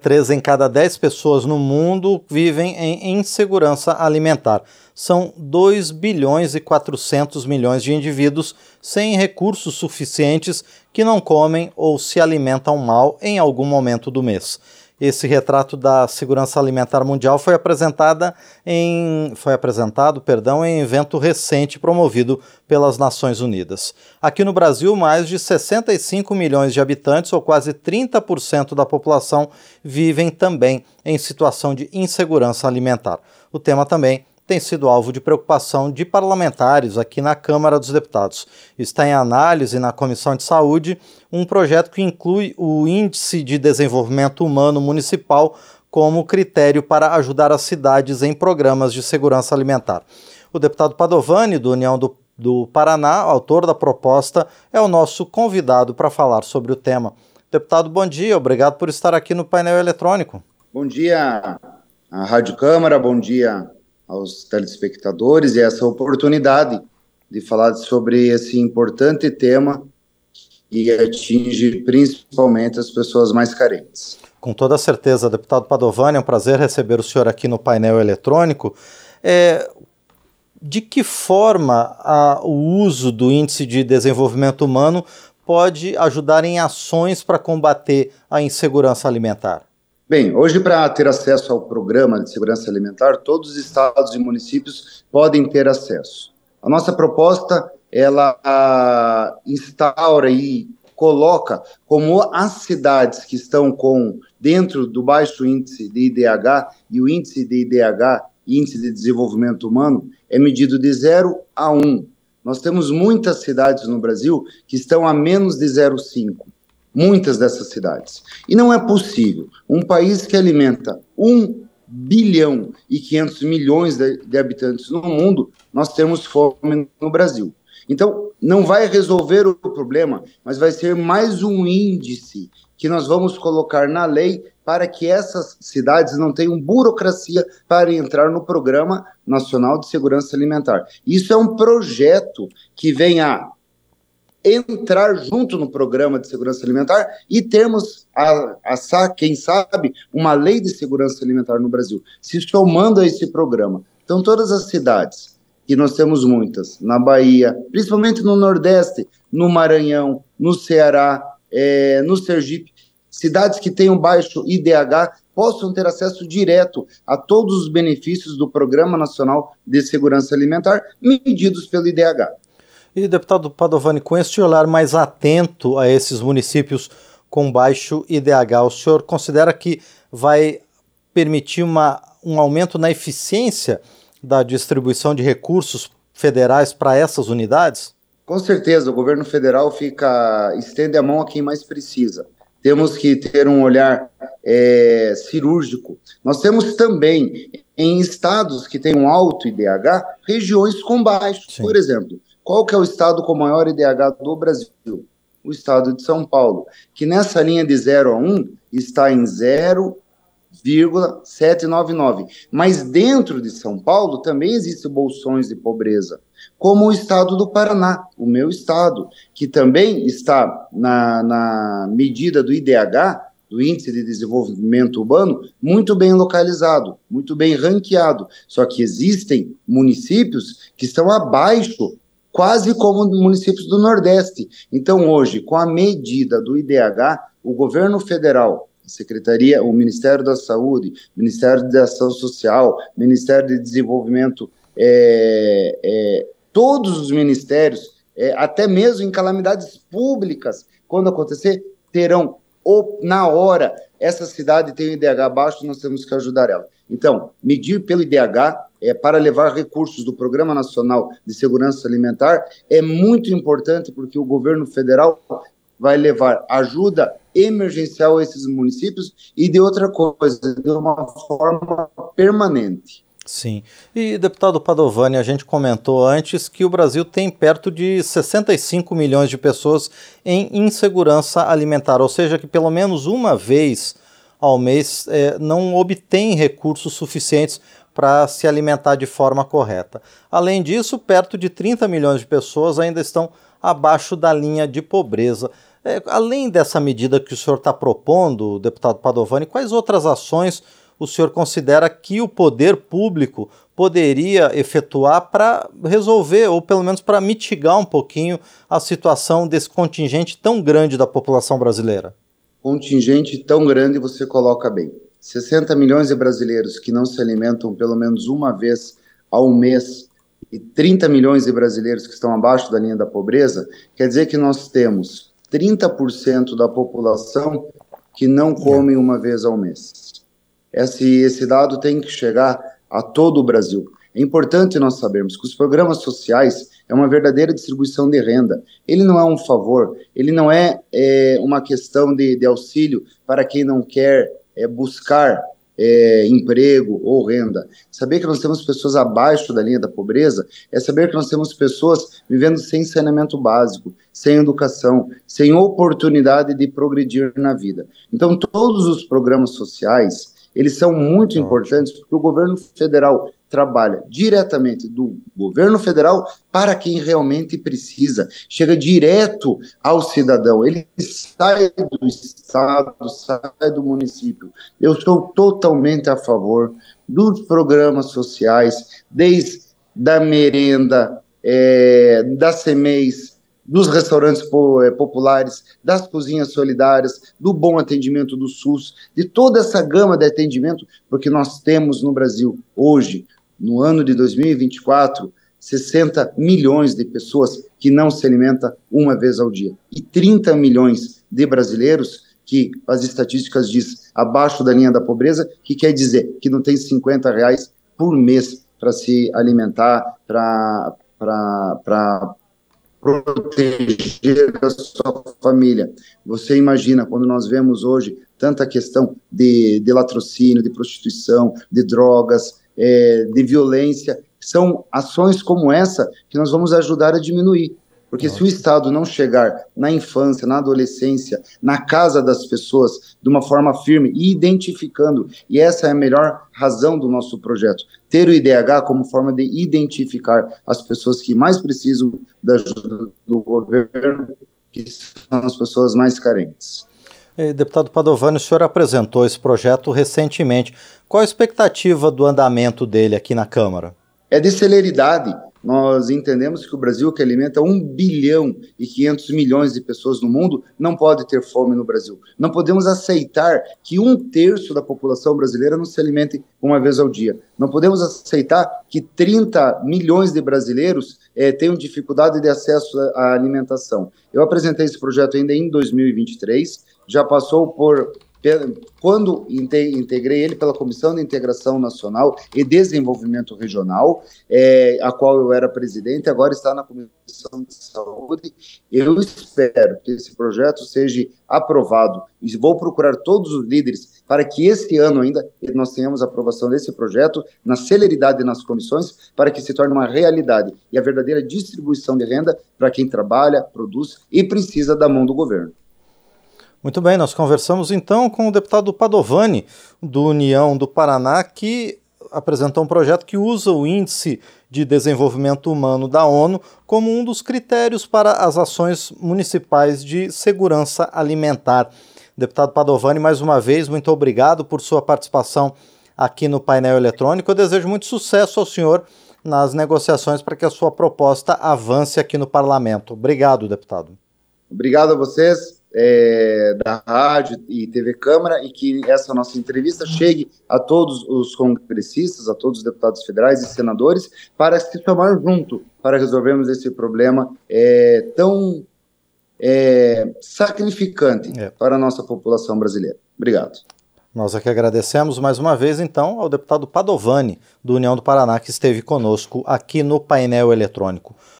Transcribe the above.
Três em cada dez pessoas no mundo vivem em insegurança alimentar. São 2 bilhões e 400 milhões de indivíduos sem recursos suficientes que não comem ou se alimentam mal em algum momento do mês. Esse retrato da segurança alimentar mundial foi apresentada em foi apresentado, perdão, em evento recente promovido pelas Nações Unidas. Aqui no Brasil, mais de 65 milhões de habitantes, ou quase 30% da população, vivem também em situação de insegurança alimentar. O tema também tem sido alvo de preocupação de parlamentares aqui na Câmara dos Deputados. Está em análise na Comissão de Saúde um projeto que inclui o Índice de Desenvolvimento Humano Municipal como critério para ajudar as cidades em programas de segurança alimentar. O deputado Padovani, do União do, do Paraná, autor da proposta, é o nosso convidado para falar sobre o tema. Deputado, bom dia, obrigado por estar aqui no painel eletrônico. Bom dia, Rádio Câmara, bom dia aos telespectadores e essa oportunidade de falar sobre esse importante tema que atinge principalmente as pessoas mais carentes. Com toda certeza, deputado Padovani, é um prazer receber o senhor aqui no painel eletrônico. É, de que forma a, o uso do Índice de Desenvolvimento Humano pode ajudar em ações para combater a insegurança alimentar? Bem, hoje, para ter acesso ao programa de segurança alimentar, todos os estados e municípios podem ter acesso. A nossa proposta, ela a, instaura e coloca como as cidades que estão com dentro do baixo índice de IDH e o índice de IDH, índice de desenvolvimento humano, é medido de 0 a 1. Nós temos muitas cidades no Brasil que estão a menos de 0,5 muitas dessas cidades. E não é possível um país que alimenta 1 bilhão e 500 milhões de, de habitantes no mundo, nós temos fome no Brasil. Então, não vai resolver o problema, mas vai ser mais um índice que nós vamos colocar na lei para que essas cidades não tenham burocracia para entrar no Programa Nacional de Segurança Alimentar. Isso é um projeto que vem a entrar junto no programa de segurança alimentar e termos, a, a, quem sabe, uma lei de segurança alimentar no Brasil, se somando a esse programa. Então, todas as cidades, que nós temos muitas, na Bahia, principalmente no Nordeste, no Maranhão, no Ceará, é, no Sergipe, cidades que tenham baixo IDH possam ter acesso direto a todos os benefícios do Programa Nacional de Segurança Alimentar, medidos pelo IDH. E, deputado Padovani, com este olhar mais atento a esses municípios com baixo IDH, o senhor considera que vai permitir uma, um aumento na eficiência da distribuição de recursos federais para essas unidades? Com certeza, o governo federal fica estende a mão a quem mais precisa. Temos que ter um olhar é, cirúrgico. Nós temos também, em estados que têm um alto IDH, regiões com baixo. Sim. Por exemplo, qual que é o estado com maior IDH do Brasil? O estado de São Paulo, que nessa linha de 0 a 1 está em 0,799. Mas dentro de São Paulo também existem bolsões de pobreza, como o estado do Paraná, o meu estado, que também está na, na medida do IDH, do Índice de Desenvolvimento Urbano, muito bem localizado, muito bem ranqueado. Só que existem municípios que estão abaixo quase como municípios do Nordeste. Então, hoje, com a medida do IDH, o governo federal, a Secretaria, o Ministério da Saúde, Ministério da Ação Social, Ministério de Desenvolvimento, é, é, todos os ministérios, é, até mesmo em calamidades públicas, quando acontecer, terão na hora essa cidade tem o IDH baixo, nós temos que ajudar ela. Então, medir pelo IDH é, para levar recursos do Programa Nacional de Segurança Alimentar é muito importante porque o governo federal vai levar ajuda emergencial a esses municípios e de outra coisa, de uma forma permanente. Sim. E, deputado Padovani, a gente comentou antes que o Brasil tem perto de 65 milhões de pessoas em insegurança alimentar, ou seja, que pelo menos uma vez ao mês é, não obtém recursos suficientes para se alimentar de forma correta. Além disso, perto de 30 milhões de pessoas ainda estão abaixo da linha de pobreza. É, além dessa medida que o senhor está propondo, deputado Padovani, quais outras ações o senhor considera que o poder público poderia efetuar para resolver, ou pelo menos para mitigar um pouquinho a situação desse contingente tão grande da população brasileira? Contingente tão grande você coloca bem. 60 milhões de brasileiros que não se alimentam pelo menos uma vez ao mês e 30 milhões de brasileiros que estão abaixo da linha da pobreza, quer dizer que nós temos 30% da população que não come uma vez ao mês. Esse, esse dado tem que chegar a todo o Brasil. É importante nós sabermos que os programas sociais é uma verdadeira distribuição de renda. Ele não é um favor, ele não é, é uma questão de, de, auxílio para quem não quer é, buscar é, emprego ou renda. Saber que nós temos pessoas abaixo da linha da pobreza é saber que nós temos pessoas vivendo sem saneamento básico, sem educação, sem oportunidade de progredir na vida. Então, todos os programas sociais eles são muito importantes porque o governo federal trabalha diretamente do governo federal para quem realmente precisa, chega direto ao cidadão, ele sai do estado, sai do município. Eu estou totalmente a favor dos programas sociais, desde da merenda, é, da CEMEIS, dos restaurantes eh, populares, das cozinhas solidárias, do bom atendimento do SUS, de toda essa gama de atendimento, porque nós temos no Brasil hoje, no ano de 2024, 60 milhões de pessoas que não se alimentam uma vez ao dia e 30 milhões de brasileiros que as estatísticas diz abaixo da linha da pobreza, que quer dizer que não tem 50 reais por mês para se alimentar, para proteger a sua família. Você imagina quando nós vemos hoje tanta questão de, de latrocínio, de prostituição, de drogas, é, de violência, são ações como essa que nós vamos ajudar a diminuir. Porque Nossa. se o Estado não chegar na infância, na adolescência, na casa das pessoas, de uma forma firme e identificando, e essa é a melhor razão do nosso projeto, ter o IDH como forma de identificar as pessoas que mais precisam da ajuda do governo, que são as pessoas mais carentes. Deputado Padovani, o senhor apresentou esse projeto recentemente. Qual a expectativa do andamento dele aqui na Câmara? É de celeridade nós entendemos que o Brasil, que alimenta 1 bilhão e 500 milhões de pessoas no mundo, não pode ter fome no Brasil. Não podemos aceitar que um terço da população brasileira não se alimente uma vez ao dia. Não podemos aceitar que 30 milhões de brasileiros eh, tenham dificuldade de acesso à alimentação. Eu apresentei esse projeto ainda em 2023, já passou por quando integrei ele pela Comissão de Integração Nacional e Desenvolvimento Regional, é, a qual eu era presidente, agora está na Comissão de Saúde. Eu espero que esse projeto seja aprovado e vou procurar todos os líderes para que este ano ainda nós tenhamos aprovação desse projeto na celeridade nas comissões para que se torne uma realidade e a verdadeira distribuição de renda para quem trabalha, produz e precisa da mão do governo. Muito bem, nós conversamos então com o deputado Padovani, do União do Paraná, que apresentou um projeto que usa o Índice de Desenvolvimento Humano da ONU como um dos critérios para as ações municipais de segurança alimentar. Deputado Padovani, mais uma vez, muito obrigado por sua participação aqui no painel eletrônico. Eu desejo muito sucesso ao senhor nas negociações para que a sua proposta avance aqui no parlamento. Obrigado, deputado. Obrigado a vocês é, da rádio e TV Câmara e que essa nossa entrevista chegue a todos os congressistas, a todos os deputados federais e senadores, para se tomar junto para resolvermos esse problema é, tão é, sacrificante é. para a nossa população brasileira. Obrigado. Nós aqui agradecemos mais uma vez, então, ao deputado Padovani, do União do Paraná, que esteve conosco aqui no painel eletrônico.